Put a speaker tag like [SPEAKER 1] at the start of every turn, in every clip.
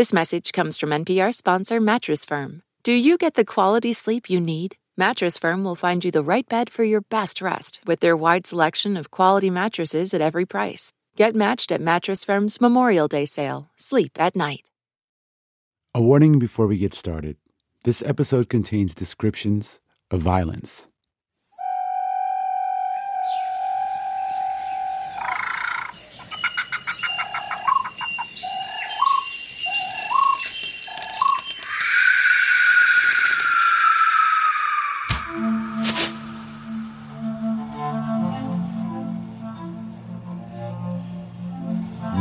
[SPEAKER 1] This message comes from NPR sponsor Mattress Firm. Do you get the quality sleep you need? Mattress Firm will find you the right bed for your best rest with their wide selection of quality mattresses at every price. Get matched at Mattress Firm's Memorial Day sale. Sleep at night.
[SPEAKER 2] A warning before we get started this episode contains descriptions of violence.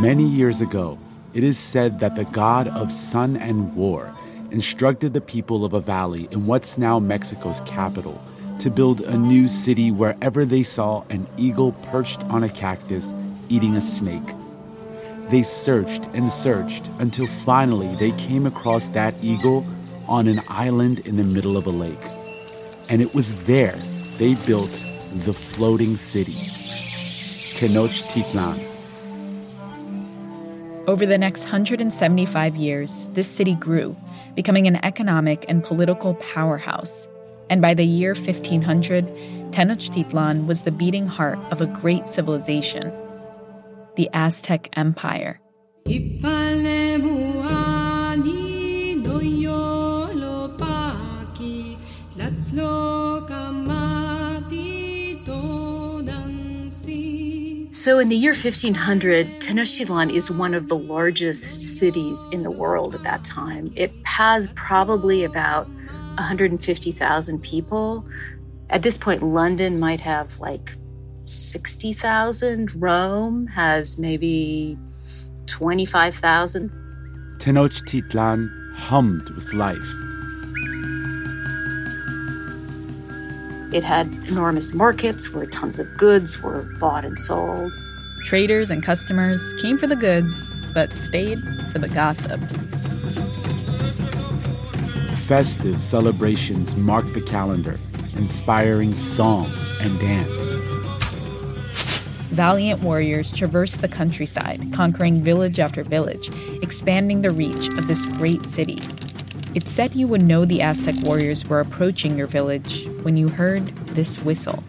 [SPEAKER 2] Many years ago, it is said that the god of sun and war instructed the people of a valley in what's now Mexico's capital to build a new city wherever they saw an eagle perched on a cactus eating a snake. They searched and searched until finally they came across that eagle on an island in the middle of a lake. And it was there they built the floating city, Tenochtitlan.
[SPEAKER 3] Over the next 175 years, this city grew, becoming an economic and political powerhouse. And by the year 1500, Tenochtitlan was the beating heart of a great civilization, the Aztec Empire.
[SPEAKER 4] So, in the year 1500, Tenochtitlan is one of the largest cities in the world at that time. It has probably about 150,000 people. At this point, London might have like 60,000. Rome has maybe 25,000.
[SPEAKER 2] Tenochtitlan hummed with life.
[SPEAKER 4] It had enormous markets where tons of goods were bought and sold.
[SPEAKER 3] Traders and customers came for the goods, but stayed for the gossip.
[SPEAKER 2] Festive celebrations marked the calendar, inspiring song and dance.
[SPEAKER 3] Valiant warriors traversed the countryside, conquering village after village, expanding the reach of this great city it said you would know the Aztec warriors were approaching your village when you heard this whistle.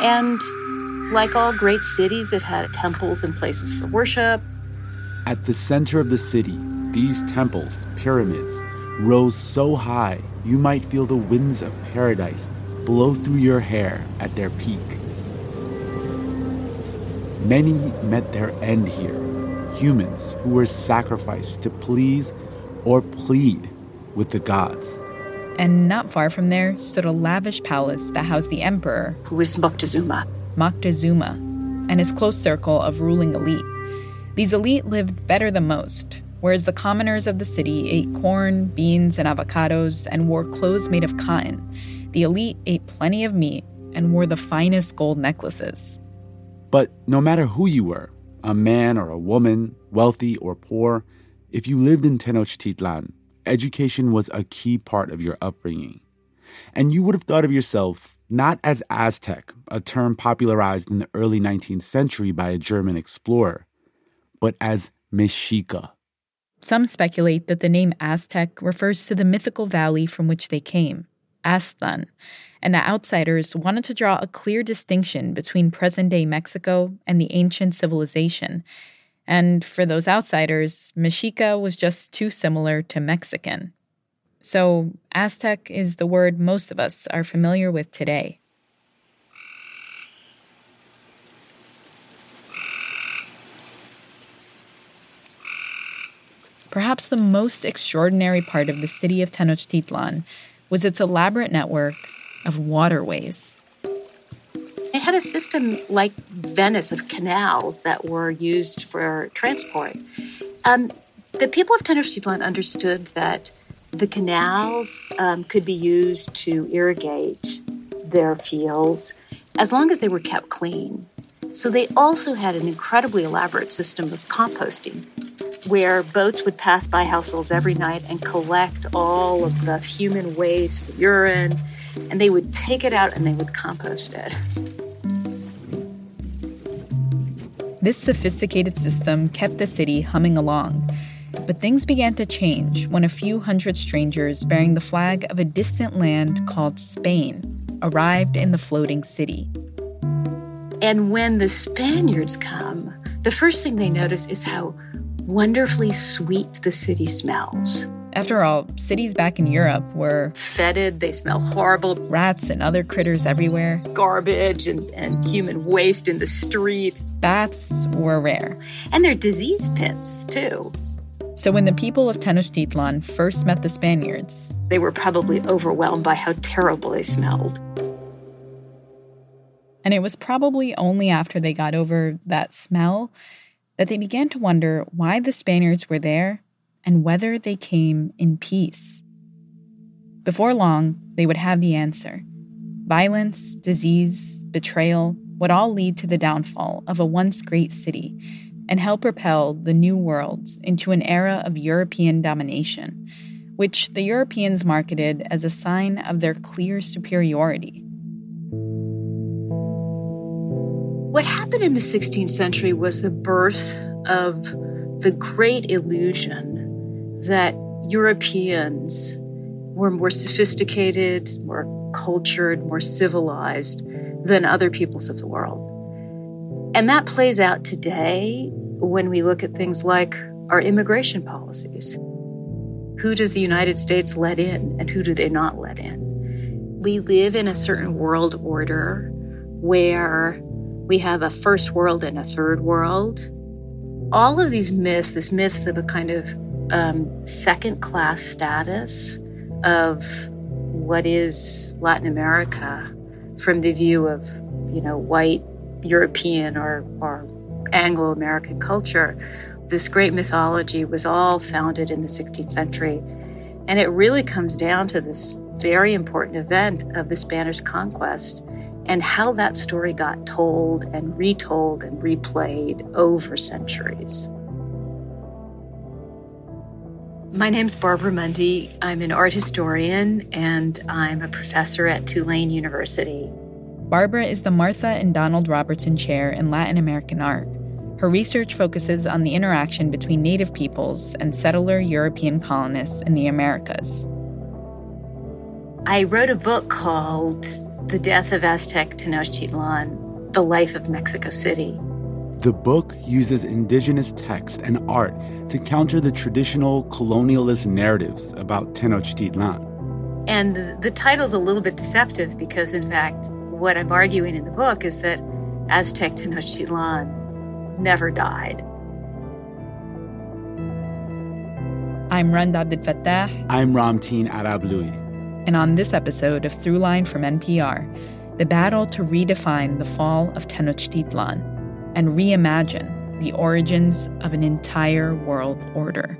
[SPEAKER 4] And like all great cities, it had temples and places for worship.
[SPEAKER 2] At the center of the city, these temples, pyramids, rose so high you might feel the winds of paradise blow through your hair at their peak. Many met their end here humans who were sacrificed to please or plead with the gods.
[SPEAKER 3] And not far from there stood a lavish palace that housed the emperor,
[SPEAKER 4] who was Moctezuma.
[SPEAKER 3] Moctezuma, and his close circle of ruling elite. These elite lived better than most, whereas the commoners of the city ate corn, beans, and avocados and wore clothes made of cotton. The elite ate plenty of meat and wore the finest gold necklaces.
[SPEAKER 2] But no matter who you were, a man or a woman, wealthy or poor, if you lived in Tenochtitlan, education was a key part of your upbringing. And you would have thought of yourself not as Aztec, a term popularized in the early 19th century by a German explorer, but as Mexica.
[SPEAKER 3] Some speculate that the name Aztec refers to the mythical valley from which they came, Aztlan, and the outsiders wanted to draw a clear distinction between present day Mexico and the ancient civilization. And for those outsiders, Mexica was just too similar to Mexican. So, Aztec is the word most of us are familiar with today. Perhaps the most extraordinary part of the city of Tenochtitlan was its elaborate network of waterways.
[SPEAKER 4] It had a system like Venice of canals that were used for transport. Um, the people of Tenochtitlan understood that the canals um, could be used to irrigate their fields as long as they were kept clean. So they also had an incredibly elaborate system of composting where boats would pass by households every night and collect all of the human waste, the urine, and they would take it out and they would compost it.
[SPEAKER 3] This sophisticated system kept the city humming along. But things began to change when a few hundred strangers bearing the flag of a distant land called Spain arrived in the floating city.
[SPEAKER 4] And when the Spaniards come, the first thing they notice is how wonderfully sweet the city smells.
[SPEAKER 3] After all, cities back in Europe were
[SPEAKER 4] fetid, they smell horrible.
[SPEAKER 3] Rats and other critters everywhere.
[SPEAKER 4] Garbage and, and human waste in the streets.
[SPEAKER 3] Bats were rare.
[SPEAKER 4] And they're disease pits, too.
[SPEAKER 3] So when the people of Tenochtitlan first met the Spaniards,
[SPEAKER 4] they were probably overwhelmed by how terrible they smelled.
[SPEAKER 3] And it was probably only after they got over that smell that they began to wonder why the Spaniards were there and whether they came in peace. Before long, they would have the answer. Violence, disease, betrayal would all lead to the downfall of a once great city and help propel the New World into an era of European domination, which the Europeans marketed as a sign of their clear superiority.
[SPEAKER 4] What happened in the 16th century was the birth of the great illusion that Europeans were more sophisticated, more cultured, more civilized than other peoples of the world. And that plays out today when we look at things like our immigration policies. Who does the United States let in and who do they not let in? We live in a certain world order where we have a first world and a third world. All of these myths, these myths of a kind of um, second class status of what is Latin America from the view of, you know, white European or, or Anglo American culture. This great mythology was all founded in the 16th century. And it really comes down to this very important event of the Spanish conquest and how that story got told and retold and replayed over centuries. My name's Barbara Mundy. I'm an art historian and I'm a professor at Tulane University.
[SPEAKER 3] Barbara is the Martha and Donald Robertson Chair in Latin American Art. Her research focuses on the interaction between Native peoples and settler European colonists in the Americas.
[SPEAKER 4] I wrote a book called The Death of Aztec Tenochtitlan The Life of Mexico City.
[SPEAKER 2] The book uses indigenous text and art to counter the traditional colonialist narratives about Tenochtitlan.
[SPEAKER 4] And the title's a little bit deceptive because, in fact, what I'm arguing in the book is that Aztec Tenochtitlan never died.
[SPEAKER 3] I'm Rund Abdelfatah.
[SPEAKER 2] I'm Ramteen Arablouei.
[SPEAKER 3] And on this episode of Throughline from NPR, the battle to redefine the fall of Tenochtitlan and reimagine the origins of an entire world order.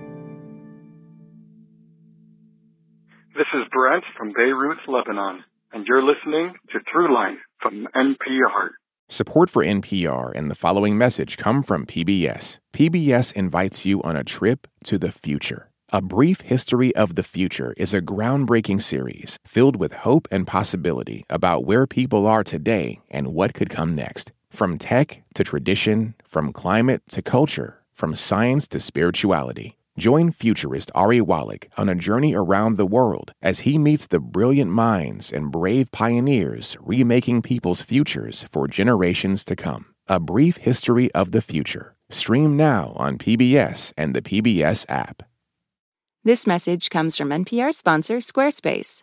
[SPEAKER 5] This is Brent from Beirut, Lebanon, and you're listening to Throughline from NPR.
[SPEAKER 6] Support for NPR and the following message come from PBS. PBS invites you on a trip to the future. A Brief History of the Future is a groundbreaking series filled with hope and possibility about where people are today and what could come next. From tech to tradition, from climate to culture, from science to spirituality. Join futurist Ari Wallach on a journey around the world as he meets the brilliant minds and brave pioneers remaking people's futures for generations to come. A Brief History of the Future. Stream now on PBS and the PBS app.
[SPEAKER 1] This message comes from NPR sponsor Squarespace.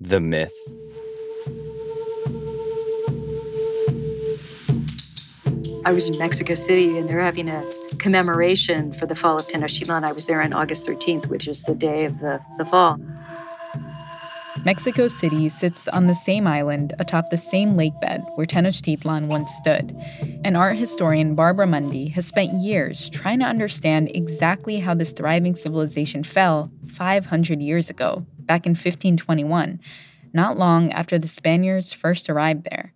[SPEAKER 7] The Myth
[SPEAKER 4] I was in Mexico City and they're having a commemoration for the fall of Tenochtitlan. I was there on August 13th, which is the day of the, the fall.
[SPEAKER 3] Mexico City sits on the same island atop the same lake bed where Tenochtitlan once stood. And art historian Barbara Mundy has spent years trying to understand exactly how this thriving civilization fell 500 years ago, back in 1521, not long after the Spaniards first arrived there.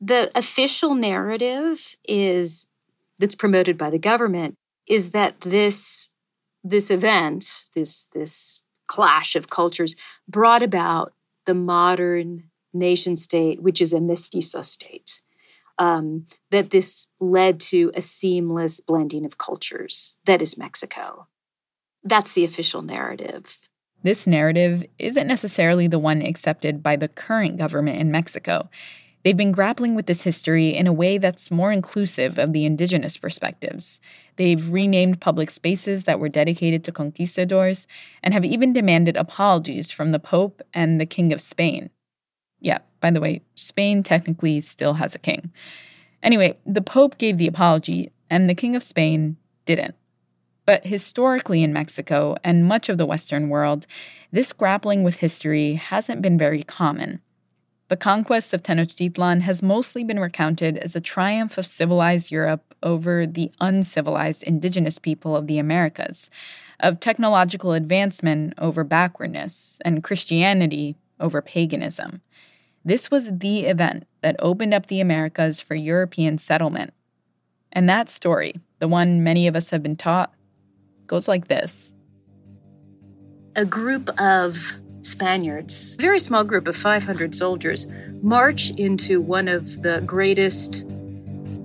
[SPEAKER 4] The official narrative is that's promoted by the government is that this this event, this this clash of cultures brought about the modern nation state, which is a mestizo state. Um, that this led to a seamless blending of cultures that is Mexico. That's the official narrative.
[SPEAKER 3] This narrative isn't necessarily the one accepted by the current government in Mexico. They've been grappling with this history in a way that's more inclusive of the indigenous perspectives. They've renamed public spaces that were dedicated to conquistadors and have even demanded apologies from the Pope and the King of Spain. Yeah, by the way, Spain technically still has a king. Anyway, the Pope gave the apology, and the King of Spain didn't. But historically in Mexico and much of the Western world, this grappling with history hasn't been very common. The conquest of Tenochtitlan has mostly been recounted as a triumph of civilized Europe over the uncivilized indigenous people of the Americas, of technological advancement over backwardness, and Christianity over paganism. This was the event that opened up the Americas for European settlement. And that story, the one many of us have been taught, goes like this
[SPEAKER 4] A group of Spaniards, a very small group of 500 soldiers, march into one of the greatest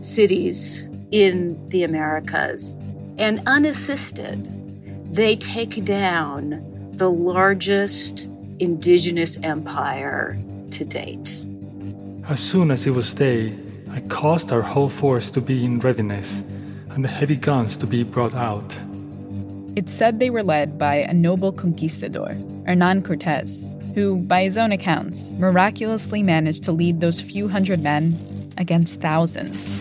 [SPEAKER 4] cities in the Americas. And unassisted, they take down the largest indigenous empire to date.
[SPEAKER 8] As soon as it was day, I caused our whole force to be in readiness and the heavy guns to be brought out.
[SPEAKER 3] It's said they were led by a noble conquistador, Hernan Cortes, who, by his own accounts, miraculously managed to lead those few hundred men against thousands.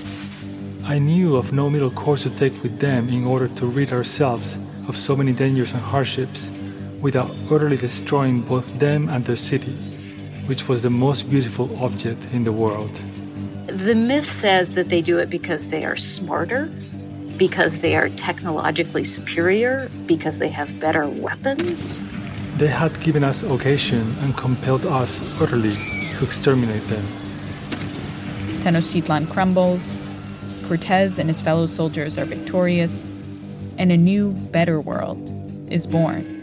[SPEAKER 8] I knew of no middle course to take with them in order to rid ourselves of so many dangers and hardships without utterly destroying both them and their city, which was the most beautiful object in the world.
[SPEAKER 4] The myth says that they do it because they are smarter, because they are technologically superior, because they have better weapons.
[SPEAKER 8] They had given us occasion and compelled us utterly to exterminate them.
[SPEAKER 3] Tenochtitlan crumbles, Cortez and his fellow soldiers are victorious, and a new, better world is born.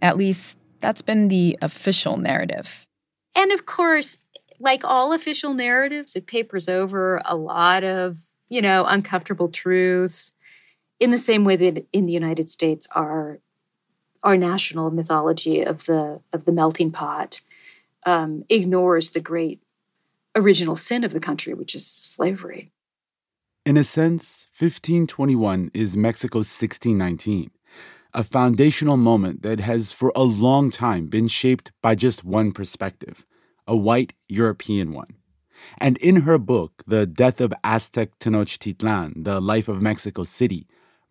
[SPEAKER 3] At least, that's been the official narrative.
[SPEAKER 4] And of course, like all official narratives, it papers over a lot of, you know, uncomfortable truths in the same way that in the United States our our national mythology of the of the melting pot um, ignores the great original sin of the country, which is slavery.
[SPEAKER 2] In a sense, 1521 is Mexico's 1619, a foundational moment that has for a long time been shaped by just one perspective, a white European one. And in her book, The Death of Aztec Tenochtitlan, The Life of Mexico City,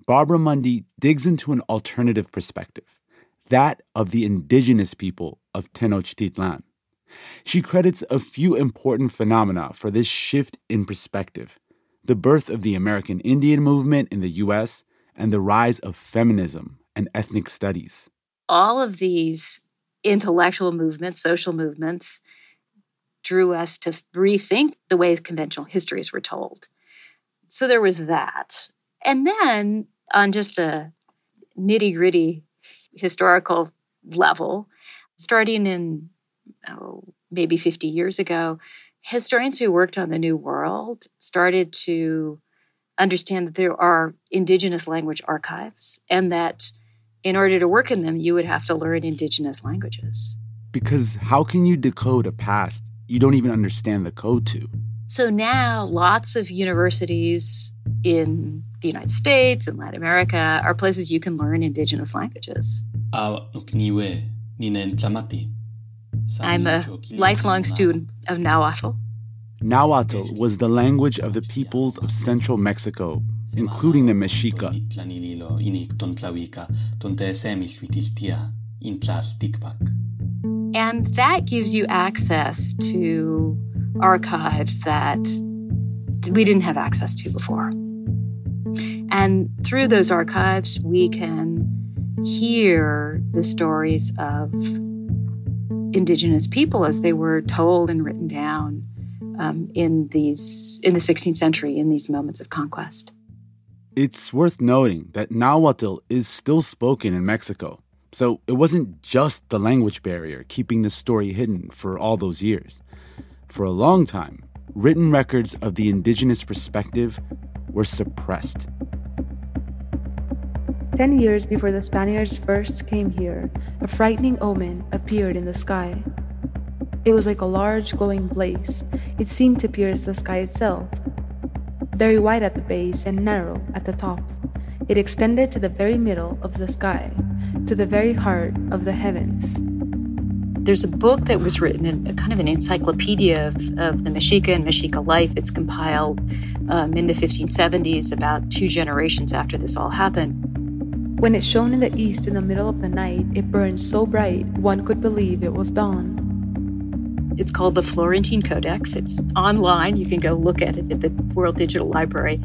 [SPEAKER 2] Barbara Mundy digs into an alternative perspective, that of the indigenous people of Tenochtitlan. She credits a few important phenomena for this shift in perspective the birth of the American Indian movement in the U.S., and the rise of feminism and ethnic studies.
[SPEAKER 4] All of these intellectual movements, social movements, drew us to rethink the ways conventional histories were told. So there was that. And then, on just a nitty gritty historical level, starting in oh, maybe 50 years ago, historians who worked on the New World started to understand that there are indigenous language archives and that in order to work in them, you would have to learn indigenous languages.
[SPEAKER 2] Because how can you decode a past you don't even understand the code to?
[SPEAKER 4] So now lots of universities in the United States and Latin America are places you can learn indigenous languages. I'm a lifelong student of Nahuatl.
[SPEAKER 2] Nahuatl was the language of the peoples of central Mexico, including the Mexica.
[SPEAKER 4] And that gives you access to archives that we didn't have access to before. And through those archives, we can hear the stories of indigenous people as they were told and written down um, in these in the 16th century in these moments of conquest.
[SPEAKER 2] It's worth noting that Nahuatl is still spoken in Mexico, so it wasn't just the language barrier keeping the story hidden for all those years. For a long time, written records of the indigenous perspective were suppressed.
[SPEAKER 9] Ten years before the Spaniards first came here, a frightening omen appeared in the sky. It was like a large glowing blaze. It seemed to pierce the sky itself. Very wide at the base and narrow at the top, it extended to the very middle of the sky, to the very heart of the heavens.
[SPEAKER 4] There's a book that was written, in, kind of an encyclopedia of, of the Mexica and Mexica life. It's compiled um, in the 1570s, about two generations after this all happened.
[SPEAKER 9] When it shone in the east in the middle of the night, it burned so bright one could believe it was dawn.
[SPEAKER 4] It's called the Florentine Codex. It's online. You can go look at it at the World Digital Library.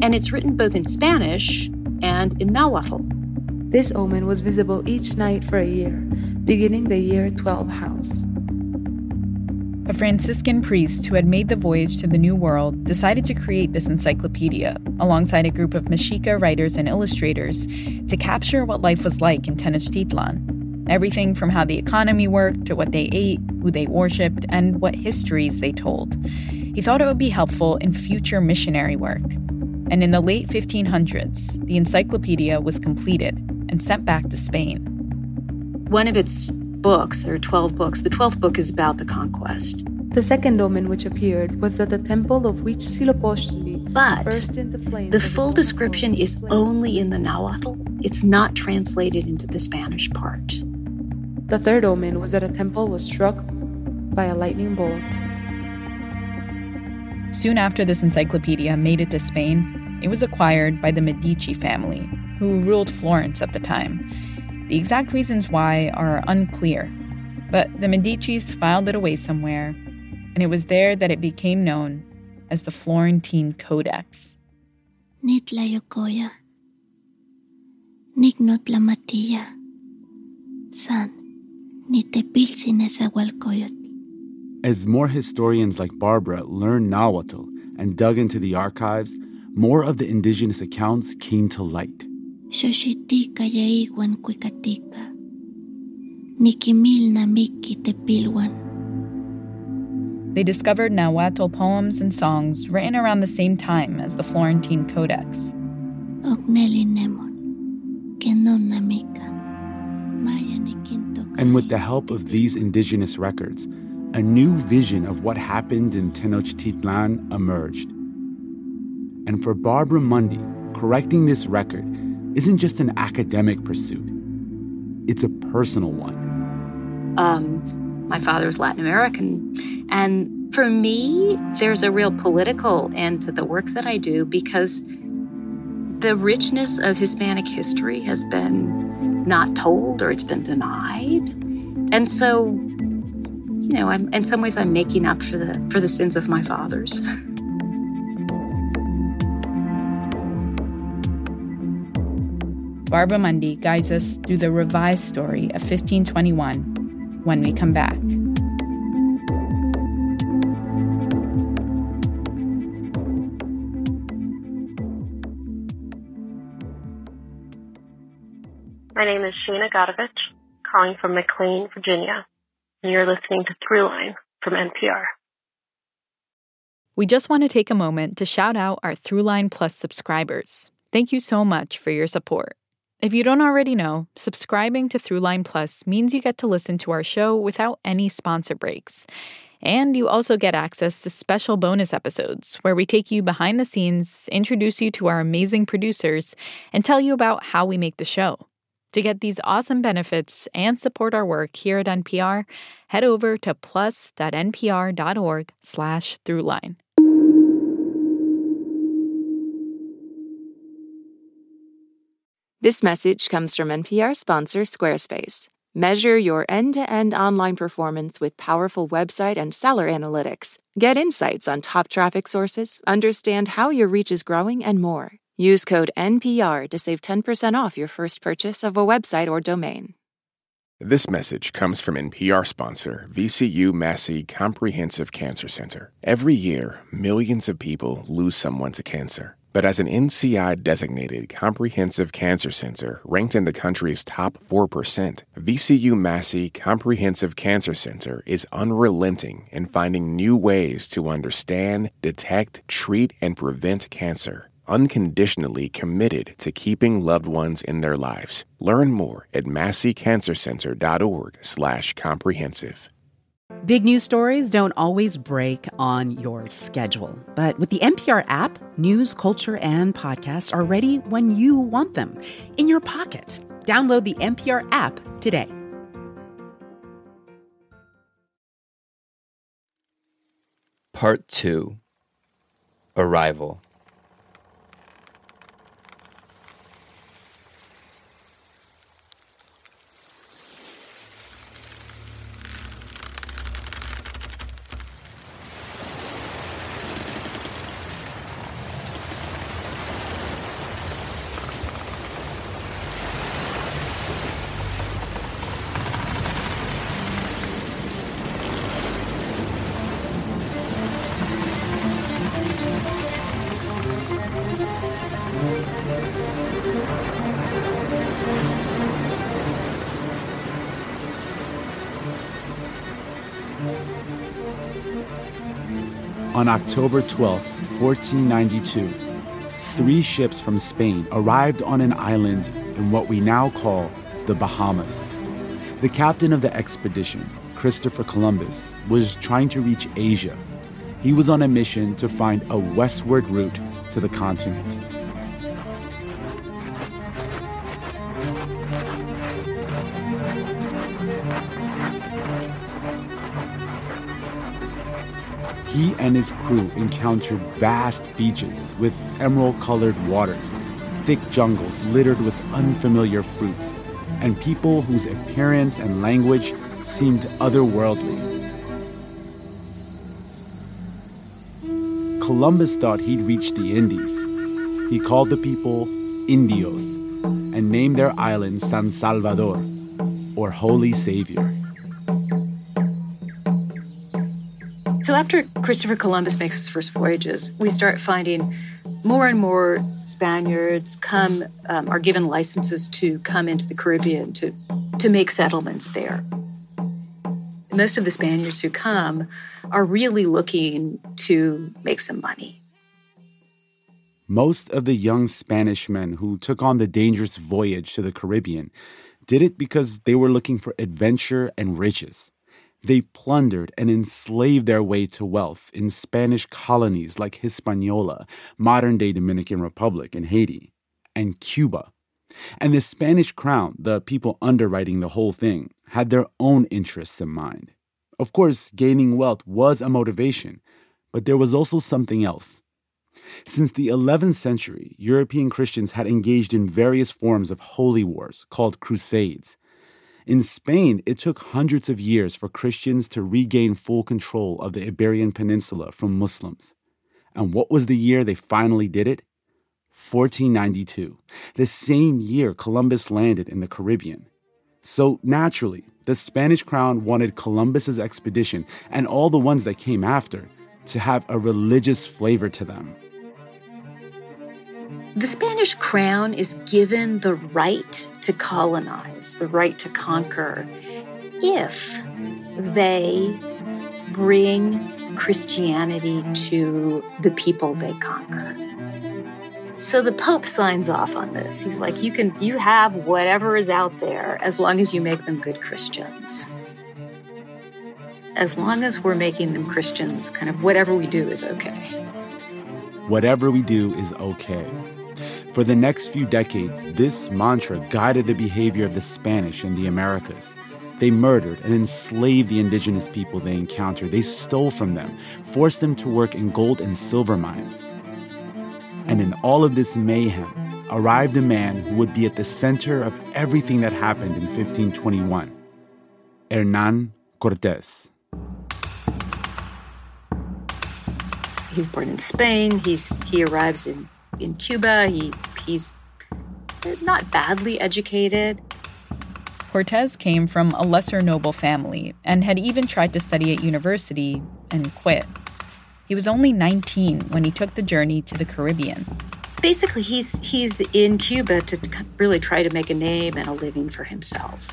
[SPEAKER 4] And it's written both in Spanish and in Nahuatl.
[SPEAKER 9] This omen was visible each night for a year, beginning the year 12 house.
[SPEAKER 3] A Franciscan priest who had made the voyage to the New World decided to create this encyclopedia alongside a group of Mexica writers and illustrators to capture what life was like in Tenochtitlan. Everything from how the economy worked to what they ate, who they worshipped, and what histories they told. He thought it would be helpful in future missionary work. And in the late 1500s, the encyclopedia was completed and sent back to Spain.
[SPEAKER 4] One of its books. There are 12 books. The 12th book is about the conquest.
[SPEAKER 9] The second omen which appeared was that the temple of Huitzilopochtli
[SPEAKER 4] but
[SPEAKER 9] burst into flames.
[SPEAKER 4] The full description is only in the Nahuatl. It's not translated into the Spanish part.
[SPEAKER 9] The third omen was that a temple was struck by a lightning bolt.
[SPEAKER 3] Soon after this encyclopedia made it to Spain, it was acquired by the Medici family, who ruled Florence at the time. The exact reasons why are unclear, but the Medicis filed it away somewhere, and it was there that it became known as the Florentine Codex.
[SPEAKER 10] Nitla Yokoya, Nignotla Matilla, San,
[SPEAKER 2] As more historians like Barbara learned Nahuatl and dug into the archives, more of the indigenous accounts came to light.
[SPEAKER 10] Xoshitika yaiguan kuikatika. Nikimil namiki tepilwan.
[SPEAKER 3] They discovered Nahuatl poems and songs written around the same time as the Florentine Codex.
[SPEAKER 2] And with the help of these indigenous records, a new vision of what happened in Tenochtitlan emerged. And for Barbara Mundy, correcting this record isn't just an academic pursuit, it's a personal one.
[SPEAKER 4] Um, my father's Latin American. And for me, there's a real political end to the work that I do because the richness of Hispanic history has been not told or it's been denied. And so, you know, I'm, in some ways, I'm making up for the for the sins of my fathers.
[SPEAKER 3] Barbara Mundy guides us through the revised story of 1521 when we come back.
[SPEAKER 11] My name is Shana Godovich, calling from McLean, Virginia, and you're listening to Throughline from NPR.
[SPEAKER 3] We just want to take a moment to shout out our Throughline Plus subscribers. Thank you so much for your support. If you don't already know, subscribing to Throughline Plus means you get to listen to our show without any sponsor breaks. And you also get access to special bonus episodes where we take you behind the scenes, introduce you to our amazing producers, and tell you about how we make the show. To get these awesome benefits and support our work here at NPR, head over to plus.npr.org
[SPEAKER 1] This message comes from NPR sponsor Squarespace. Measure your end to end online performance with powerful website and seller analytics. Get insights on top traffic sources, understand how your reach is growing, and more. Use code NPR to save 10% off your first purchase of a website or domain.
[SPEAKER 6] This message comes from NPR sponsor VCU Massey Comprehensive Cancer Center. Every year, millions of people lose someone to cancer. But as an NCI designated comprehensive cancer center ranked in the country's top 4%, VCU Massey Comprehensive Cancer Center is unrelenting in finding new ways to understand, detect, treat, and prevent cancer. Unconditionally committed to keeping loved ones in their lives. Learn more at masseycancercenter.org/comprehensive.
[SPEAKER 12] Big news stories don't always break on your schedule, but with the NPR app, news, culture, and podcasts are ready when you want them in your pocket. Download the NPR app today.
[SPEAKER 7] Part 2 Arrival
[SPEAKER 2] On October 12, 1492, three ships from Spain arrived on an island in what we now call the Bahamas. The captain of the expedition, Christopher Columbus, was trying to reach Asia. He was on a mission to find a westward route to the continent. He and his crew encountered vast beaches with emerald colored waters, thick jungles littered with unfamiliar fruits, and people whose appearance and language seemed otherworldly. Columbus thought he'd reached the Indies. He called the people Indios and named their island San Salvador, or Holy Savior.
[SPEAKER 4] So after Christopher Columbus makes his first voyages, we start finding more and more Spaniards come um, are given licenses to come into the Caribbean to to make settlements there. Most of the Spaniards who come are really looking to make some money.
[SPEAKER 2] Most of the young Spanish men who took on the dangerous voyage to the Caribbean did it because they were looking for adventure and riches. They plundered and enslaved their way to wealth in Spanish colonies like Hispaniola, modern day Dominican Republic, and Haiti, and Cuba. And the Spanish crown, the people underwriting the whole thing, had their own interests in mind. Of course, gaining wealth was a motivation, but there was also something else. Since the 11th century, European Christians had engaged in various forms of holy wars called crusades. In Spain, it took hundreds of years for Christians to regain full control of the Iberian Peninsula from Muslims. And what was the year they finally did it? 1492, the same year Columbus landed in the Caribbean. So naturally, the Spanish crown wanted Columbus's expedition and all the ones that came after to have a religious flavor to them.
[SPEAKER 4] The Spanish crown is given the right to colonize, the right to conquer, if they bring Christianity to the people they conquer. So the Pope signs off on this. He's like, you can you have whatever is out there as long as you make them good Christians. As long as we're making them Christians, kind of whatever we do is okay.
[SPEAKER 2] Whatever we do is okay. For the next few decades, this mantra guided the behavior of the Spanish in the Americas. They murdered and enslaved the indigenous people they encountered. They stole from them, forced them to work in gold and silver mines. And in all of this mayhem arrived a man who would be at the center of everything that happened in 1521 Hernan Cortes.
[SPEAKER 4] He's born in Spain. He's he arrives in in Cuba. He he's not badly educated.
[SPEAKER 3] Cortez came from a lesser noble family and had even tried to study at university and quit. He was only 19 when he took the journey to the Caribbean.
[SPEAKER 4] Basically, he's he's in Cuba to really try to make a name and a living for himself.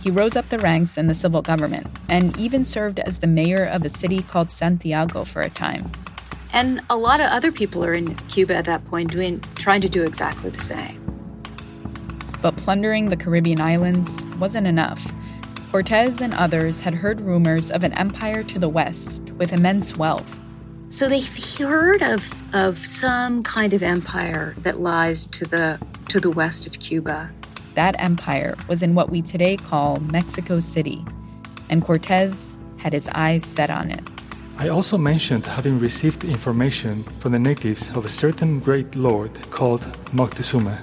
[SPEAKER 3] He rose up the ranks in the civil government and even served as the mayor of a city called Santiago for a time.
[SPEAKER 4] And a lot of other people are in Cuba at that point doing trying to do exactly the same.
[SPEAKER 3] But plundering the Caribbean islands wasn't enough. Cortez and others had heard rumors of an empire to the west with immense wealth.
[SPEAKER 4] So they heard of, of some kind of empire that lies to the to the west of Cuba.
[SPEAKER 3] That empire was in what we today call Mexico City, and Cortez had his eyes set on it.
[SPEAKER 8] I also mentioned having received information from the natives of a certain great lord called Moctezuma.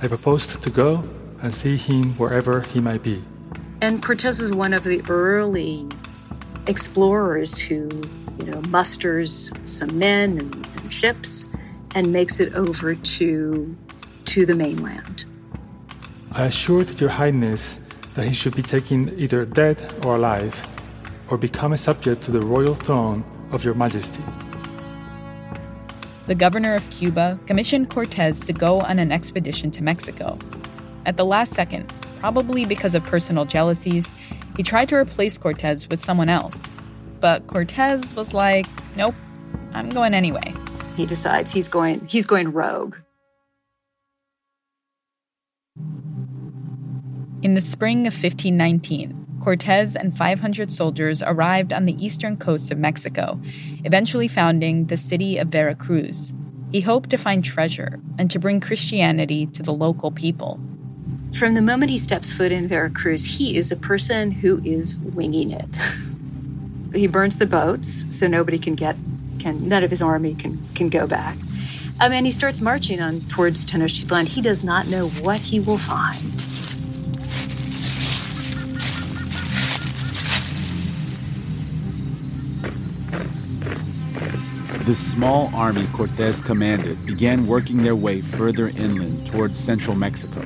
[SPEAKER 8] I proposed to go and see him wherever he might be.
[SPEAKER 4] And Cortez is one of the early explorers who you know, musters some men and, and ships and makes it over to to the mainland.
[SPEAKER 8] I assured your highness that he should be taken either dead or alive, or become a subject to the royal throne of your majesty.
[SPEAKER 3] The governor of Cuba commissioned Cortez to go on an expedition to Mexico. At the last second, probably because of personal jealousies, he tried to replace Cortez with someone else, but Cortez was like, nope, I'm going anyway.
[SPEAKER 4] He decides he's going he's going rogue.
[SPEAKER 3] In the spring of 1519, Cortez and 500 soldiers arrived on the eastern coast of Mexico, eventually founding the city of Veracruz. He hoped to find treasure and to bring Christianity to the local people.
[SPEAKER 4] From the moment he steps foot in Veracruz, he is a person who is winging it. he burns the boats so nobody can get can none of his army can can go back. Um, and he starts marching on towards Tenochtitlan. He does not know what he will find.
[SPEAKER 2] The small army Cortes commanded began working their way further inland towards central Mexico.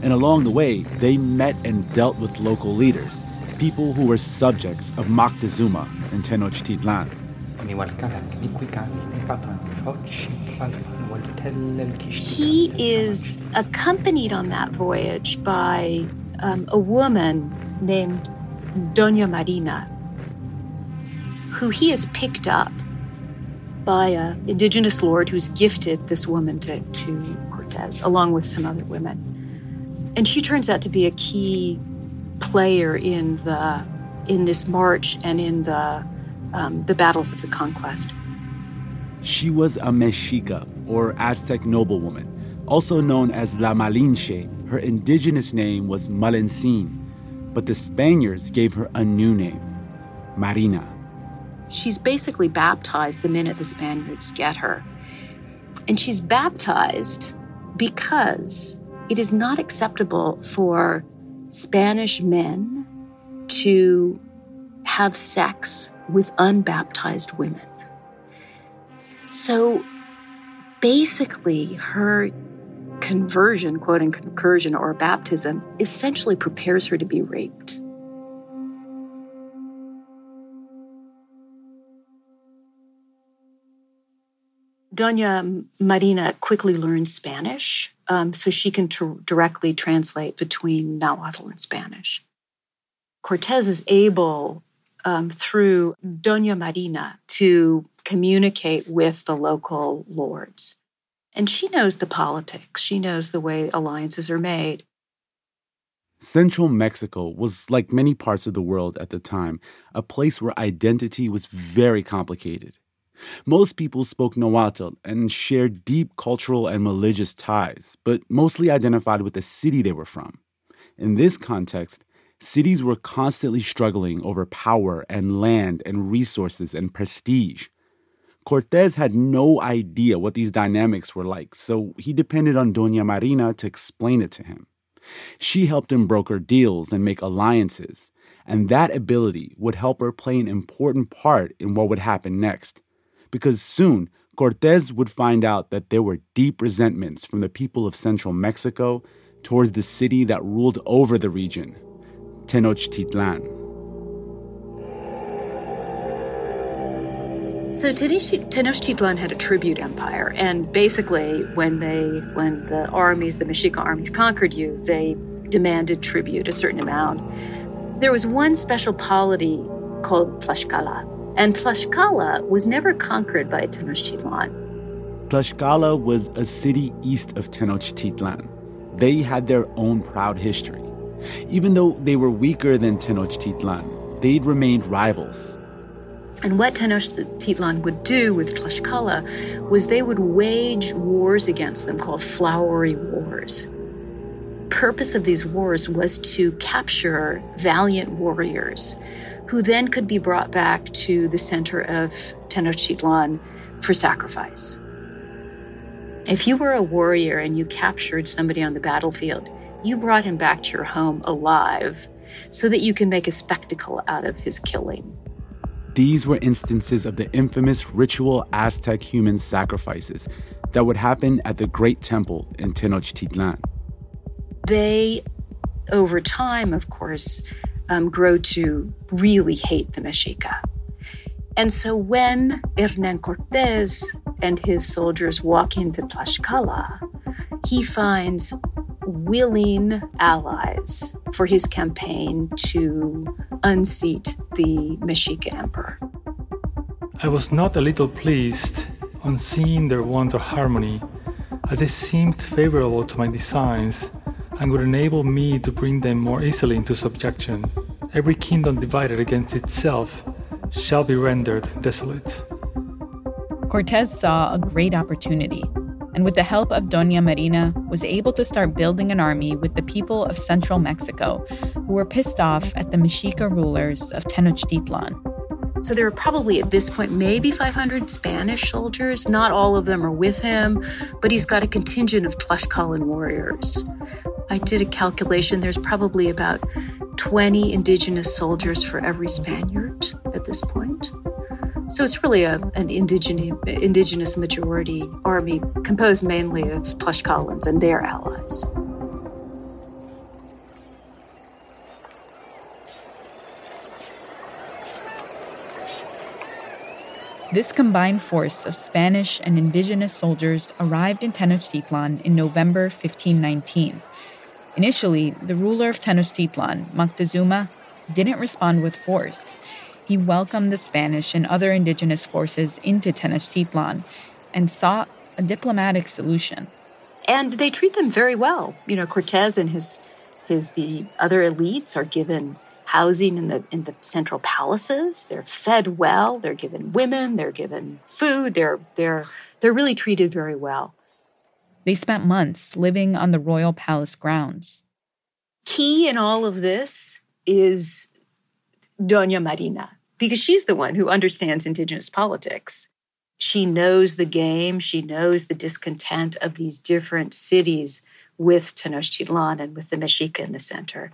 [SPEAKER 2] And along the way, they met and dealt with local leaders, people who were subjects of Moctezuma and Tenochtitlan.
[SPEAKER 4] He is accompanied on that voyage by um, a woman named Doña Marina, who he has picked up by a indigenous lord who's gifted this woman to, to Cortez, along with some other women. And she turns out to be a key player in the in this march and in the um, the battles of the conquest.
[SPEAKER 2] She was a Mexica, or Aztec noblewoman, also known as La Malinche. Her indigenous name was Malintzin, but the Spaniards gave her a new name, Marina.
[SPEAKER 4] She's basically baptized the minute the Spaniards get her. And she's baptized because it is not acceptable for Spanish men to have sex with unbaptized women. So basically, her conversion, unquote, conversion or baptism, essentially prepares her to be raped. Doña Marina quickly learns Spanish um, so she can tr- directly translate between Nahuatl and Spanish. Cortez is able, um, through Doña Marina, to communicate with the local lords. And she knows the politics, she knows the way alliances are made.
[SPEAKER 2] Central Mexico was, like many parts of the world at the time, a place where identity was very complicated. Most people spoke Nahuatl and shared deep cultural and religious ties, but mostly identified with the city they were from. In this context, cities were constantly struggling over power and land and resources and prestige. Cortez had no idea what these dynamics were like, so he depended on Doña Marina to explain it to him. She helped him broker deals and make alliances, and that ability would help her play an important part in what would happen next. Because soon, Cortez would find out that there were deep resentments from the people of central Mexico towards the city that ruled over the region, Tenochtitlan.
[SPEAKER 4] So Tenochtitlan had a tribute empire, and basically, when they, when the armies, the Mexica armies, conquered you, they demanded tribute, a certain amount. There was one special polity called Tlaxcala, and Tlaxcala was never conquered by Tenochtitlan.
[SPEAKER 2] Tlaxcala was a city east of Tenochtitlan. They had their own proud history. Even though they were weaker than Tenochtitlan, they'd remained rivals.
[SPEAKER 4] And what Tenochtitlan would do with Tlaxcala was they would wage wars against them called flowery wars. Purpose of these wars was to capture valiant warriors who then could be brought back to the center of Tenochtitlan for sacrifice. If you were a warrior and you captured somebody on the battlefield, you brought him back to your home alive so that you can make a spectacle out of his killing.
[SPEAKER 2] These were instances of the infamous ritual Aztec human sacrifices that would happen at the Great Temple in Tenochtitlan.
[SPEAKER 4] They, over time, of course, um, grow to really hate the Mexica. And so when Hernan Cortez and his soldiers walk into Tlaxcala, he finds willing allies for his campaign to unseat the Mexica emperor.
[SPEAKER 8] I was not a little pleased on seeing their want of harmony, as they seemed favorable to my designs and would enable me to bring them more easily into subjection. Every kingdom divided against itself shall be rendered desolate.
[SPEAKER 3] Cortez saw a great opportunity, and with the help of Doña Marina, was able to start building an army with the people of central Mexico who were pissed off at the Mexica rulers of Tenochtitlan.
[SPEAKER 4] So there were probably at this point maybe 500 Spanish soldiers. Not all of them are with him, but he's got a contingent of Tlaxcalan warriors. I did a calculation. There's probably about 20 indigenous soldiers for every Spaniard at this point. So it's really a, an indigenous, indigenous majority army composed mainly of Tlaxcalans and their allies.
[SPEAKER 3] This combined force of Spanish and indigenous soldiers arrived in Tenochtitlan in November 1519 Initially, the ruler of Tenochtitlan, Moctezuma, didn't respond with force. He welcomed the Spanish and other indigenous forces into Tenochtitlan and sought a diplomatic solution.
[SPEAKER 4] And they treat them very well. You know, Cortez and his his the other elites are given housing in the in the central palaces. They're fed well. They're given women. They're given food. They're they're they're really treated very well.
[SPEAKER 3] They spent months living on the royal palace grounds.
[SPEAKER 4] Key in all of this is Doña Marina, because she's the one who understands indigenous politics. She knows the game, she knows the discontent of these different cities with Tenochtitlan and with the Mexica in the center.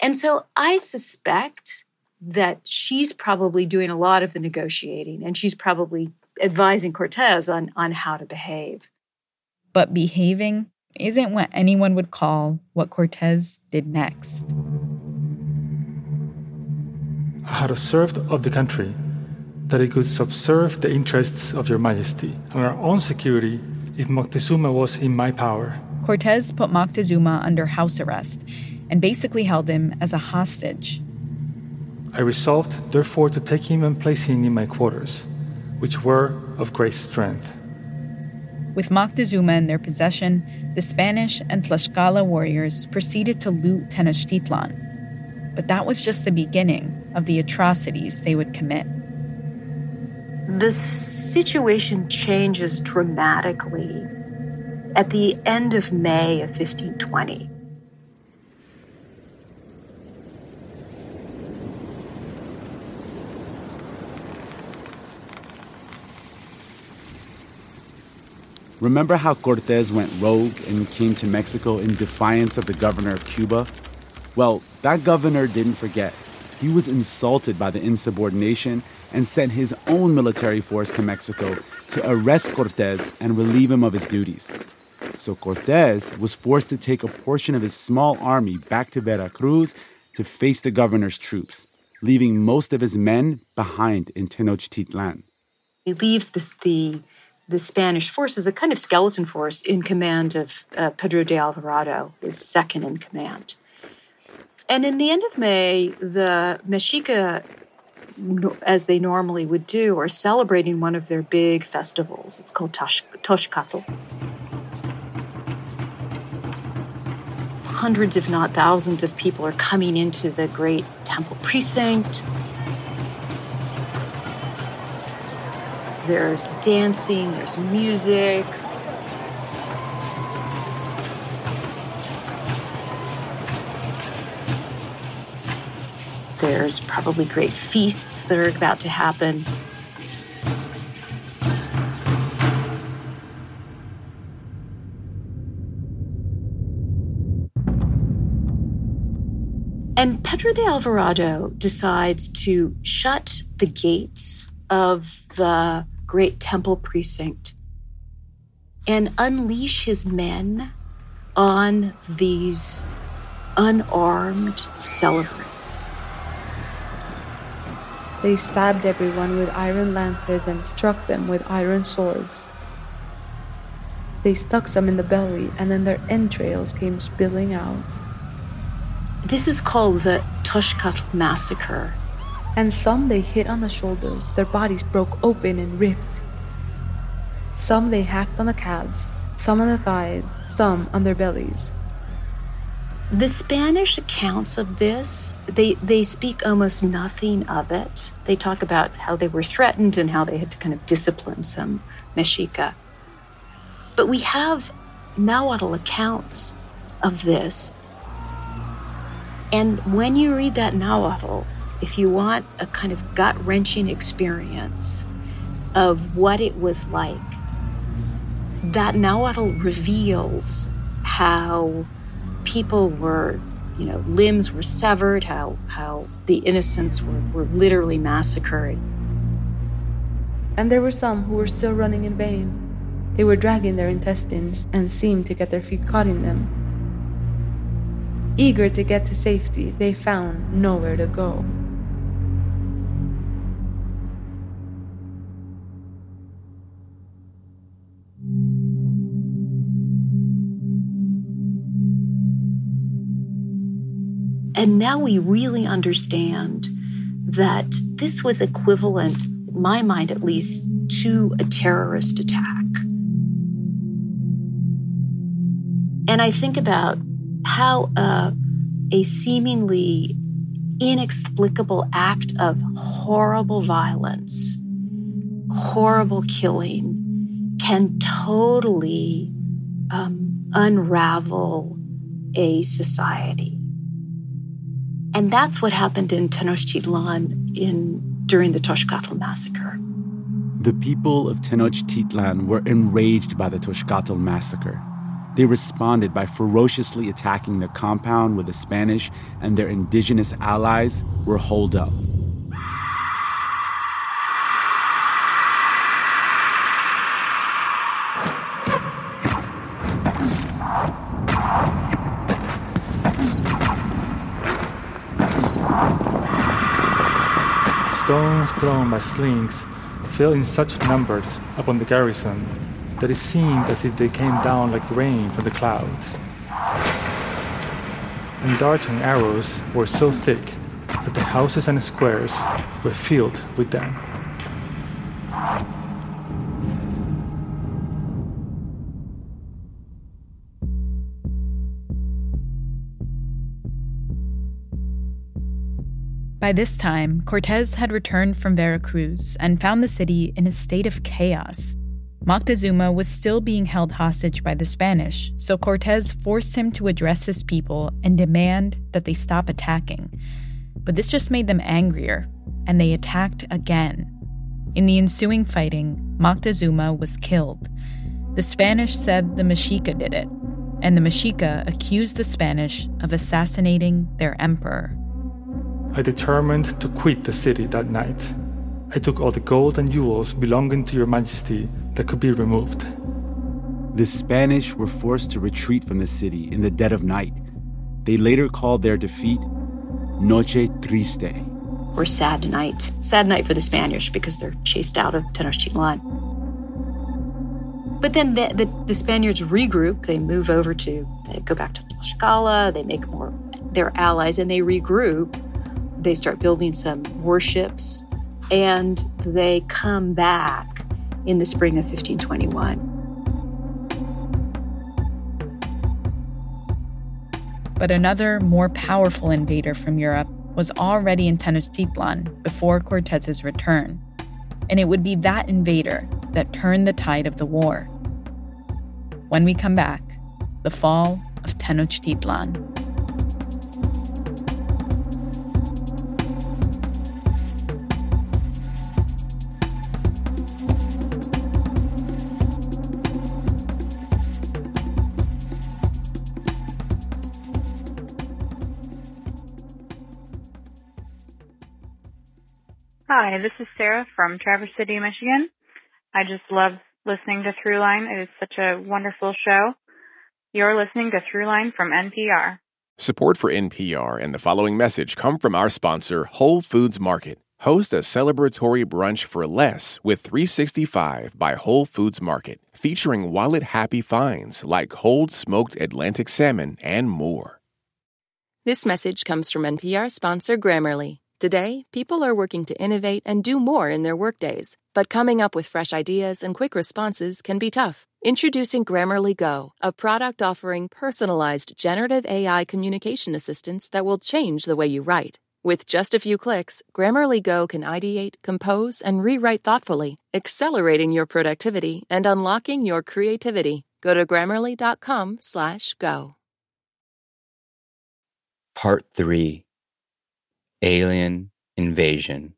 [SPEAKER 4] And so I suspect that she's probably doing a lot of the negotiating and she's probably advising Cortez on, on how to behave
[SPEAKER 3] but behaving isn't what anyone would call what Cortez did next.
[SPEAKER 8] I had observed of the country that it could subserve the interests of your majesty and our own security if Moctezuma was in my power.
[SPEAKER 3] Cortez put Moctezuma under house arrest and basically held him as a hostage.
[SPEAKER 8] I resolved, therefore, to take him and place him in my quarters, which were of great strength.
[SPEAKER 3] With Moctezuma in their possession, the Spanish and Tlaxcala warriors proceeded to loot Tenochtitlan. But that was just the beginning of the atrocities they would commit.
[SPEAKER 4] The situation changes dramatically at the end of May of 1520.
[SPEAKER 2] Remember how Cortez went rogue and came to Mexico in defiance of the governor of Cuba? Well, that governor didn't forget. He was insulted by the insubordination and sent his own military force to Mexico to arrest Cortez and relieve him of his duties. So Cortez was forced to take a portion of his small army back to Veracruz to face the governor's troops, leaving most of his men behind in Tenochtitlan.
[SPEAKER 4] He leaves this, the the Spanish force as a kind of skeleton force in command of uh, Pedro de Alvarado, his second in command. And in the end of May, the Mexica, as they normally would do, are celebrating one of their big festivals. It's called Tosh- Toxcatl. Hundreds, if not thousands, of people are coming into the great temple precinct. There's dancing, there's music, There's probably great feasts that are about to happen. And Pedro de Alvarado decides to shut the gates of the great temple precinct and unleash his men on these unarmed celebrants.
[SPEAKER 9] They stabbed everyone with iron lances and struck them with iron swords. They stuck some in the belly, and then their entrails came spilling out.
[SPEAKER 4] This is called the Toxcatl massacre.
[SPEAKER 9] And some they hit on the shoulders, their bodies broke open and ripped. Some they hacked on the calves, some on the thighs, some on their bellies.
[SPEAKER 4] The Spanish accounts of this, they, they speak almost nothing of it. They talk about how they were threatened and how they had to kind of discipline some Mexica. But we have Nahuatl accounts of this. And when you read that Nahuatl, if you want a kind of gut wrenching experience of what it was like, that Nahuatl reveals how people were, you know, limbs were severed, how, how the innocents were, were literally massacred.
[SPEAKER 9] And there were some who were still running in vain. They were dragging their intestines and seemed to get their feet caught in them. Eager to get to safety, they found nowhere to go.
[SPEAKER 4] And now we really understand that this was equivalent, in my mind at least, to a terrorist attack. And I think about how uh, a seemingly inexplicable act of horrible violence, horrible killing, can totally um, unravel a society. And that's what happened in Tenochtitlan in, during the Toxcatl massacre.
[SPEAKER 2] The people of Tenochtitlan were enraged by the Toxcatl massacre. They responded by ferociously attacking the compound where the Spanish and their indigenous allies were holed up.
[SPEAKER 8] Stones thrown by slings fell in such numbers upon the garrison that it seemed as if they came down like rain from the clouds. And darts and arrows were so thick that the houses and squares were filled with them.
[SPEAKER 3] By this time, Cortez had returned from Veracruz and found the city in a state of chaos. Moctezuma was still being held hostage by the Spanish, so Cortez forced him to address his people and demand that they stop attacking. But this just made them angrier, and they attacked again. In the ensuing fighting, Moctezuma was killed. The Spanish said the Mexica did it, and the Mexica accused the Spanish of assassinating their emperor.
[SPEAKER 8] I determined to quit the city that night. I took all the gold and jewels belonging to your majesty that could be removed.
[SPEAKER 2] The Spanish were forced to retreat from the city in the dead of night. They later called their defeat Noche Triste.
[SPEAKER 4] Or sad night. Sad night for the Spanish because they're chased out of Tenochtitlan. But then the, the, the, Spaniards regroup. They move over to, they go back to Tlaxcala. They make more their allies and they regroup. They start building some warships and they come back in the spring of 1521.
[SPEAKER 3] But another, more powerful invader from Europe was already in Tenochtitlan before Cortez's return. And it would be that invader that turned the tide of the war. When we come back, the fall of Tenochtitlan.
[SPEAKER 13] Hi, this is Sarah from Traverse City, Michigan. I just love listening to Throughline. It is such a wonderful show. You're listening to Throughline from NPR.
[SPEAKER 6] Support for NPR and the following message come from our sponsor, Whole Foods Market. Host a celebratory brunch for less with 365 by Whole Foods Market, featuring wallet happy finds like cold smoked Atlantic salmon and more.
[SPEAKER 1] This message comes from NPR sponsor Grammarly. Today, people are working to innovate and do more in their workdays, but coming up with fresh ideas and quick responses can be tough. Introducing Grammarly Go, a product offering personalized generative AI communication assistance that will change the way you write. With just a few clicks, Grammarly Go can ideate, compose, and rewrite thoughtfully, accelerating your productivity and unlocking your creativity. Go to grammarly.com/go.
[SPEAKER 7] Part 3 Alien Invasion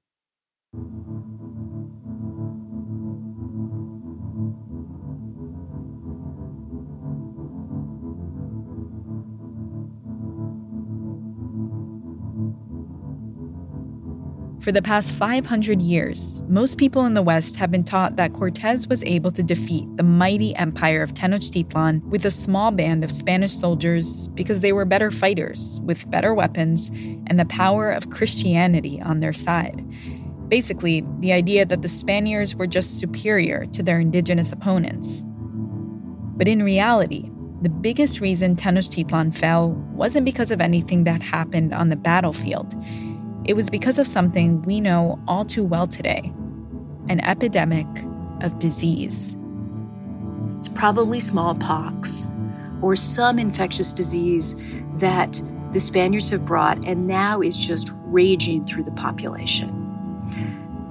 [SPEAKER 3] For the past 500 years, most people in the West have been taught that Cortez was able to defeat the mighty empire of Tenochtitlan with a small band of Spanish soldiers because they were better fighters, with better weapons, and the power of Christianity on their side. Basically, the idea that the Spaniards were just superior to their indigenous opponents. But in reality, the biggest reason Tenochtitlan fell wasn't because of anything that happened on the battlefield. It was because of something we know all too well today an epidemic of disease.
[SPEAKER 4] It's probably smallpox or some infectious disease that the Spaniards have brought and now is just raging through the population.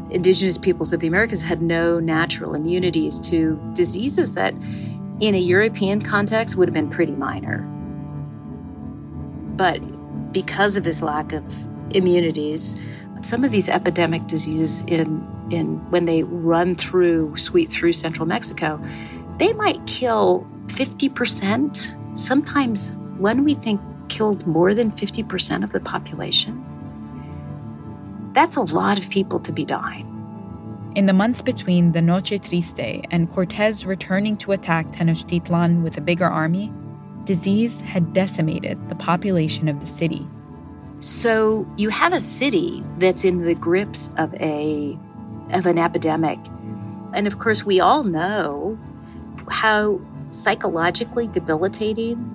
[SPEAKER 4] Indigenous peoples of the Americas had no natural immunities to diseases that, in a European context, would have been pretty minor. But because of this lack of immunities. Some of these epidemic diseases in in when they run through sweep through central Mexico, they might kill 50%, sometimes when we think killed more than 50% of the population. That's a lot of people to be dying.
[SPEAKER 3] In the months between the Noche Triste and Cortez returning to attack Tenochtitlan with a bigger army, disease had decimated the population of the city.
[SPEAKER 4] So you have a city that's in the grips of a of an epidemic. And of course we all know how psychologically debilitating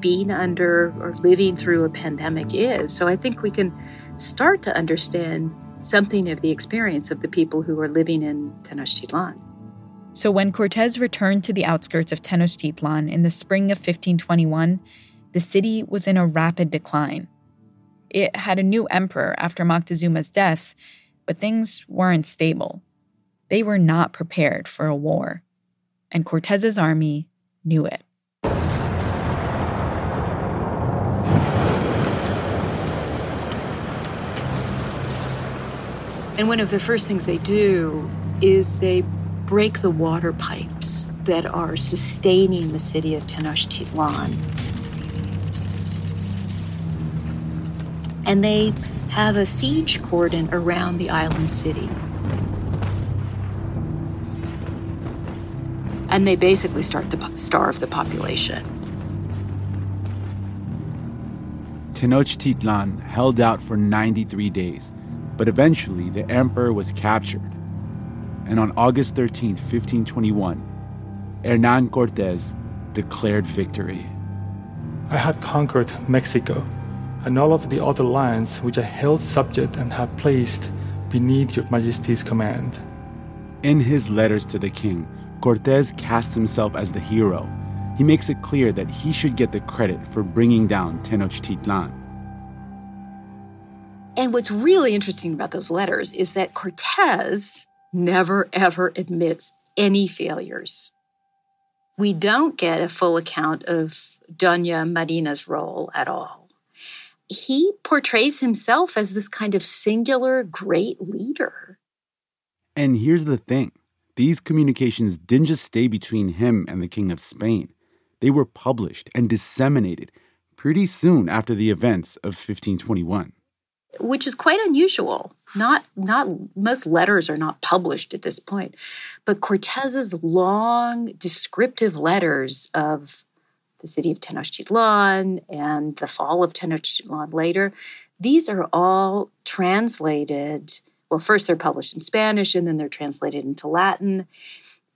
[SPEAKER 4] being under or living through a pandemic is. So I think we can start to understand something of the experience of the people who are living in Tenochtitlan.
[SPEAKER 3] So when Cortez returned to the outskirts of Tenochtitlan in the spring of 1521, the city was in a rapid decline. It had a new emperor after Moctezuma's death, but things weren't stable. They were not prepared for a war, and Cortez's army knew it.
[SPEAKER 4] And one of the first things they do is they break the water pipes that are sustaining the city of Tenochtitlan. And they have a siege cordon around the island city. And they basically start to starve the population.
[SPEAKER 2] Tenochtitlan held out for 93 days, but eventually the emperor was captured. And on August 13, 1521, Hernan Cortes declared victory.
[SPEAKER 8] I had conquered Mexico and all of the other lands which I held subject and had placed beneath your majesty's command.
[SPEAKER 2] In his letters to the king, Cortes casts himself as the hero. He makes it clear that he should get the credit for bringing down Tenochtitlan.
[SPEAKER 4] And what's really interesting about those letters is that Cortes never ever admits any failures we don't get a full account of Doña Marina's role at all. He portrays himself as this kind of singular great leader.
[SPEAKER 2] And here's the thing these communications didn't just stay between him and the King of Spain, they were published and disseminated pretty soon after the events of 1521
[SPEAKER 4] which is quite unusual. Not not most letters are not published at this point, but Cortez's long descriptive letters of the city of Tenochtitlan and the fall of Tenochtitlan later, these are all translated. Well, first they're published in Spanish and then they're translated into Latin.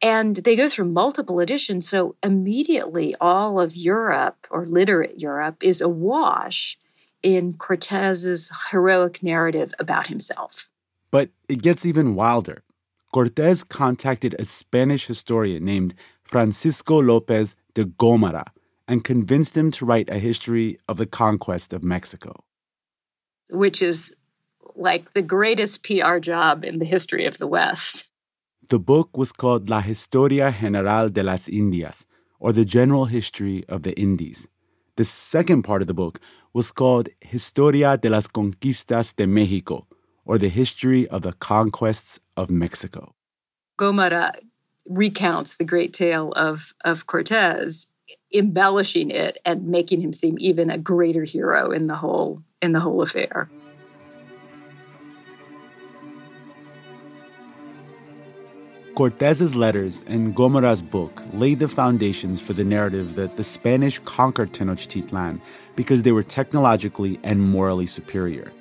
[SPEAKER 4] And they go through multiple editions. So immediately all of Europe or literate Europe is awash in Cortez's heroic narrative about himself.
[SPEAKER 2] But it gets even wilder. Cortez contacted a Spanish historian named Francisco Lopez de Gomara and convinced him to write a history of the conquest of Mexico.
[SPEAKER 4] Which is like the greatest PR job in the history of the West.
[SPEAKER 2] The book was called La Historia General de las Indias, or the General History of the Indies. The second part of the book was called Historia de las Conquistas de Mexico, or the history of the conquests of Mexico.
[SPEAKER 4] Gomara recounts the great tale of, of Cortez, embellishing it and making him seem even a greater hero in the whole in the whole affair.
[SPEAKER 2] Cortez's letters and Gomara's book laid the foundations for the narrative that the Spanish conquered Tenochtitlan because they were technologically and morally superior.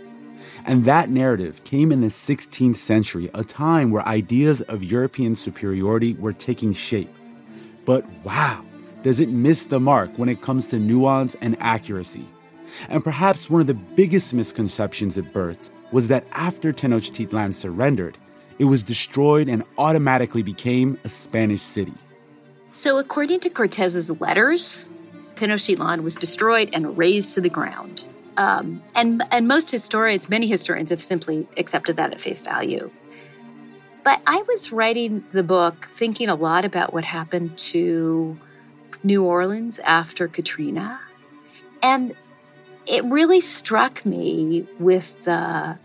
[SPEAKER 2] And that narrative came in the 16th century, a time where ideas of European superiority were taking shape. But wow, does it miss the mark when it comes to nuance and accuracy? And perhaps one of the biggest misconceptions it birthed was that after Tenochtitlan surrendered, it was destroyed and automatically became a Spanish city.
[SPEAKER 4] So, according to Cortez's letters, Tenochtitlan was destroyed and razed to the ground. Um, and, and most historians, many historians, have simply accepted that at face value. But I was writing the book thinking a lot about what happened to New Orleans after Katrina. And it really struck me with the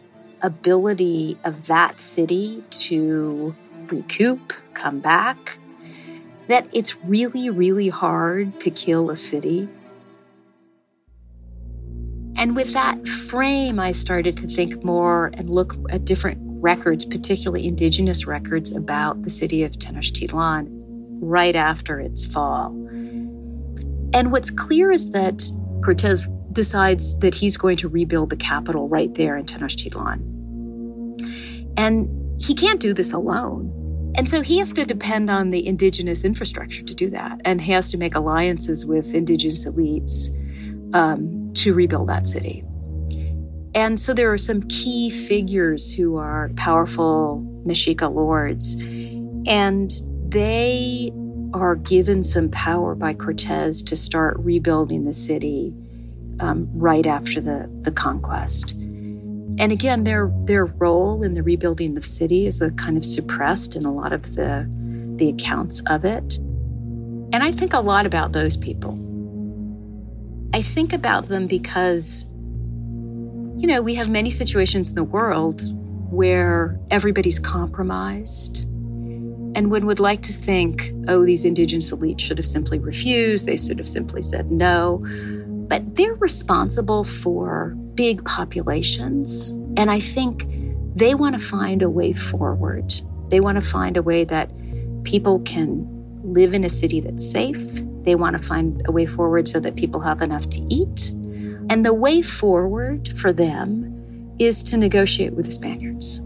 [SPEAKER 4] ability of that city to recoup, come back, that it's really, really hard to kill a city. And with that frame, I started to think more and look at different records, particularly indigenous records about the city of Tenochtitlan right after its fall. And what's clear is that Cortez decides that he's going to rebuild the capital right there in Tenochtitlan. And he can't do this alone. And so he has to depend on the indigenous infrastructure to do that. And he has to make alliances with indigenous elites um, to rebuild that city. And so there are some key figures who are powerful Mexica lords. And they are given some power by Cortez to start rebuilding the city um, right after the, the conquest. And again, their their role in the rebuilding of the city is kind of suppressed in a lot of the the accounts of it. And I think a lot about those people. I think about them because, you know, we have many situations in the world where everybody's compromised And one would like to think, oh, these indigenous elites should have simply refused, they should have simply said no. But they're responsible for big populations. And I think they want to find a way forward. They want to find a way that people can live in a city that's safe. They want to find a way forward so that people have enough to eat. And the way forward for them is to negotiate with the Spaniards.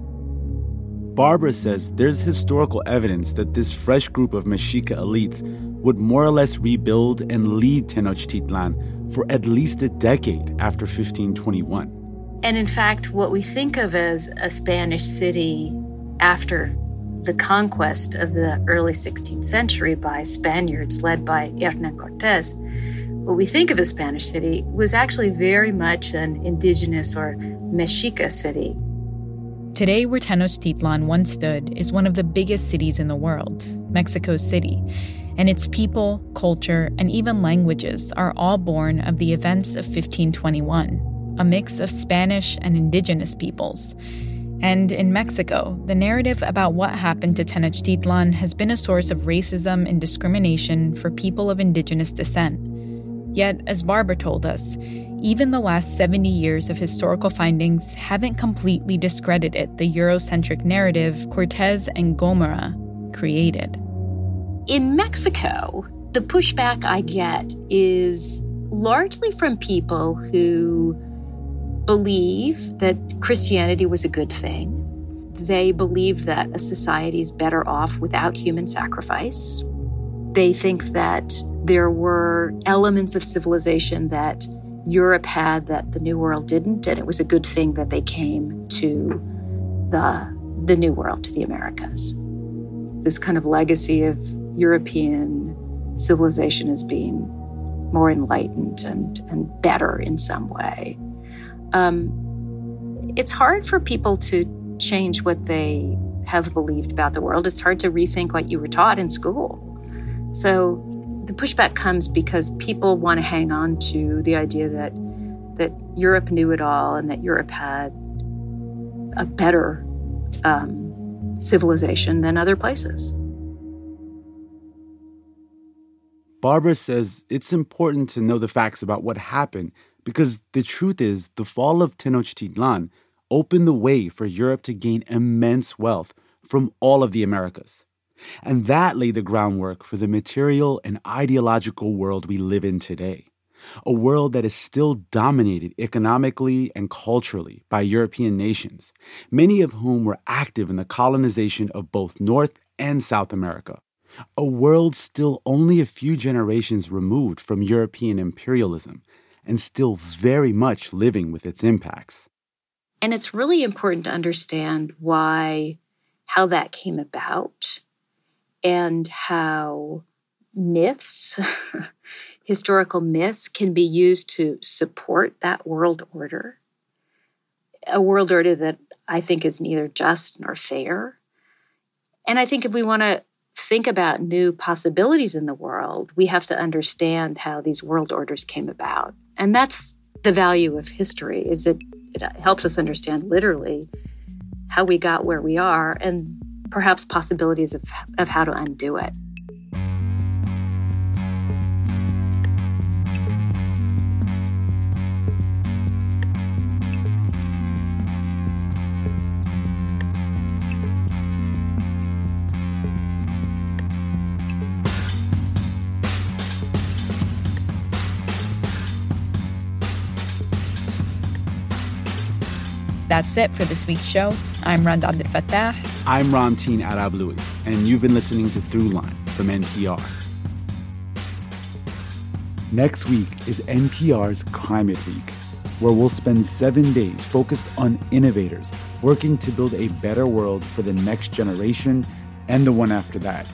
[SPEAKER 2] Barbara says there's historical evidence that this fresh group of Mexica elites would more or less rebuild and lead Tenochtitlan for at least a decade after 1521.
[SPEAKER 4] And in fact, what we think of as a Spanish city after the conquest of the early 16th century by Spaniards led by Hernan Cortes, what we think of as a Spanish city was actually very much an indigenous or Mexica city.
[SPEAKER 3] Today, where Tenochtitlan once stood is one of the biggest cities in the world, Mexico City, and its people, culture, and even languages are all born of the events of 1521 a mix of Spanish and indigenous peoples. And in Mexico, the narrative about what happened to Tenochtitlan has been a source of racism and discrimination for people of indigenous descent. Yet, as Barbara told us, even the last 70 years of historical findings haven't completely discredited the Eurocentric narrative Cortez and Gomara created.
[SPEAKER 4] In Mexico, the pushback I get is largely from people who believe that Christianity was a good thing. They believe that a society is better off without human sacrifice. They think that there were elements of civilization that Europe had that the New World didn't, and it was a good thing that they came to the, the New World, to the Americas. This kind of legacy of European civilization as being more enlightened and, and better in some way um, it's hard for people to change what they have believed about the world. It's hard to rethink what you were taught in school. So the pushback comes because people want to hang on to the idea that that Europe knew it all and that Europe had a better um, civilization than other places.
[SPEAKER 2] Barbara says it's important to know the facts about what happened because the truth is, the fall of Tenochtitlan opened the way for Europe to gain immense wealth from all of the Americas. And that laid the groundwork for the material and ideological world we live in today. A world that is still dominated economically and culturally by European nations, many of whom were active in the colonization of both North and South America. A world still only a few generations removed from European imperialism and still very much living with its impacts.
[SPEAKER 4] And it's really important to understand why, how that came about, and how myths, historical myths, can be used to support that world order. A world order that I think is neither just nor fair. And I think if we want to think about new possibilities in the world, we have to understand how these world orders came about. And that's the value of history is it, it helps us understand literally how we got where we are and perhaps possibilities of, of how to undo it.
[SPEAKER 3] That's it for this week's show. I'm Rand Abdel Fattah.
[SPEAKER 2] I'm Ramteen Arablouei, and you've been listening to Throughline from NPR. Next week is NPR's Climate Week, where we'll spend seven days focused on innovators working to build a better world for the next generation and the one after that.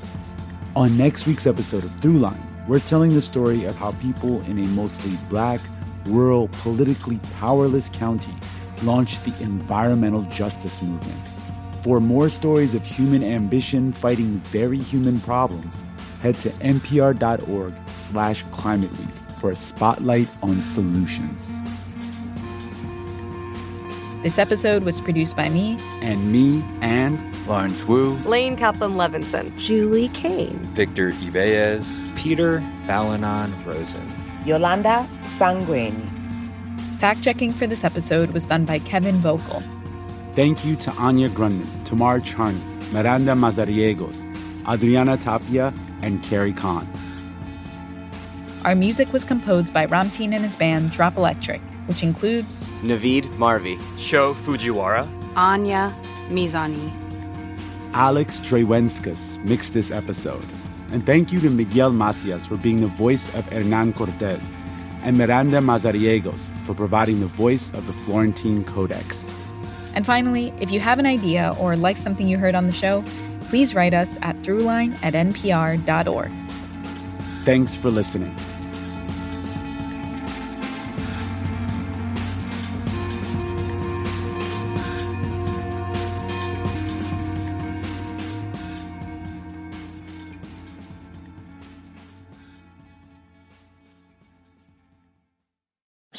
[SPEAKER 2] On next week's episode of Throughline, we're telling the story of how people in a mostly black, rural, politically powerless county launched the environmental justice movement. For more stories of human ambition fighting very human problems, head to npr.org slash climate week for a spotlight on solutions.
[SPEAKER 3] This episode was produced by me.
[SPEAKER 2] And me and
[SPEAKER 7] Lawrence Wu.
[SPEAKER 14] Lane Kaplan Levenson.
[SPEAKER 15] Julie Caine.
[SPEAKER 7] Victor Yvellez.
[SPEAKER 16] Peter Balonon Rosen.
[SPEAKER 17] Yolanda Sangweni.
[SPEAKER 3] Fact checking for this episode was done by Kevin Vogel.
[SPEAKER 2] Thank you to Anya Grundmann, Tamar Charney, Miranda Mazariegos, Adriana Tapia, and Carrie Kahn.
[SPEAKER 3] Our music was composed by Ramteen and his band Drop Electric, which includes
[SPEAKER 16] Navid Marvi, Sho Fujiwara,
[SPEAKER 18] Anya Mizani.
[SPEAKER 2] Alex Drewenskas mixed this episode. And thank you to Miguel Macias for being the voice of Hernan Cortez, and Miranda Mazariegos for providing the voice of the Florentine Codex.
[SPEAKER 3] And finally, if you have an idea or like something you heard on the show, please write us at throughline at npr.org.
[SPEAKER 2] Thanks for listening.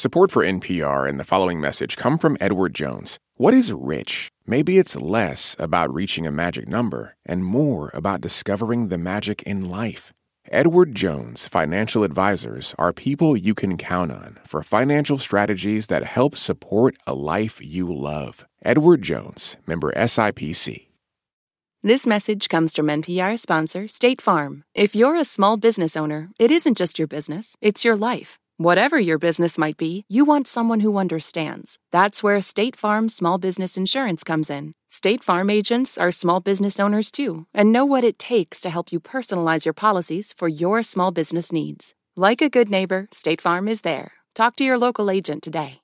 [SPEAKER 6] Support for NPR and the following message come from Edward Jones. What is rich? Maybe it's less about reaching a magic number and more about discovering the magic in life. Edward Jones Financial Advisors are people you can count on for financial strategies that help support a life you love. Edward Jones, member SIPC.
[SPEAKER 1] This message comes from NPR sponsor State Farm. If you're a small business owner, it isn't just your business, it's your life. Whatever your business might be, you want someone who understands. That's where State Farm Small Business Insurance comes in. State Farm agents are small business owners too and know what it takes to help you personalize your policies for your small business needs. Like a good neighbor, State Farm is there. Talk to your local agent today.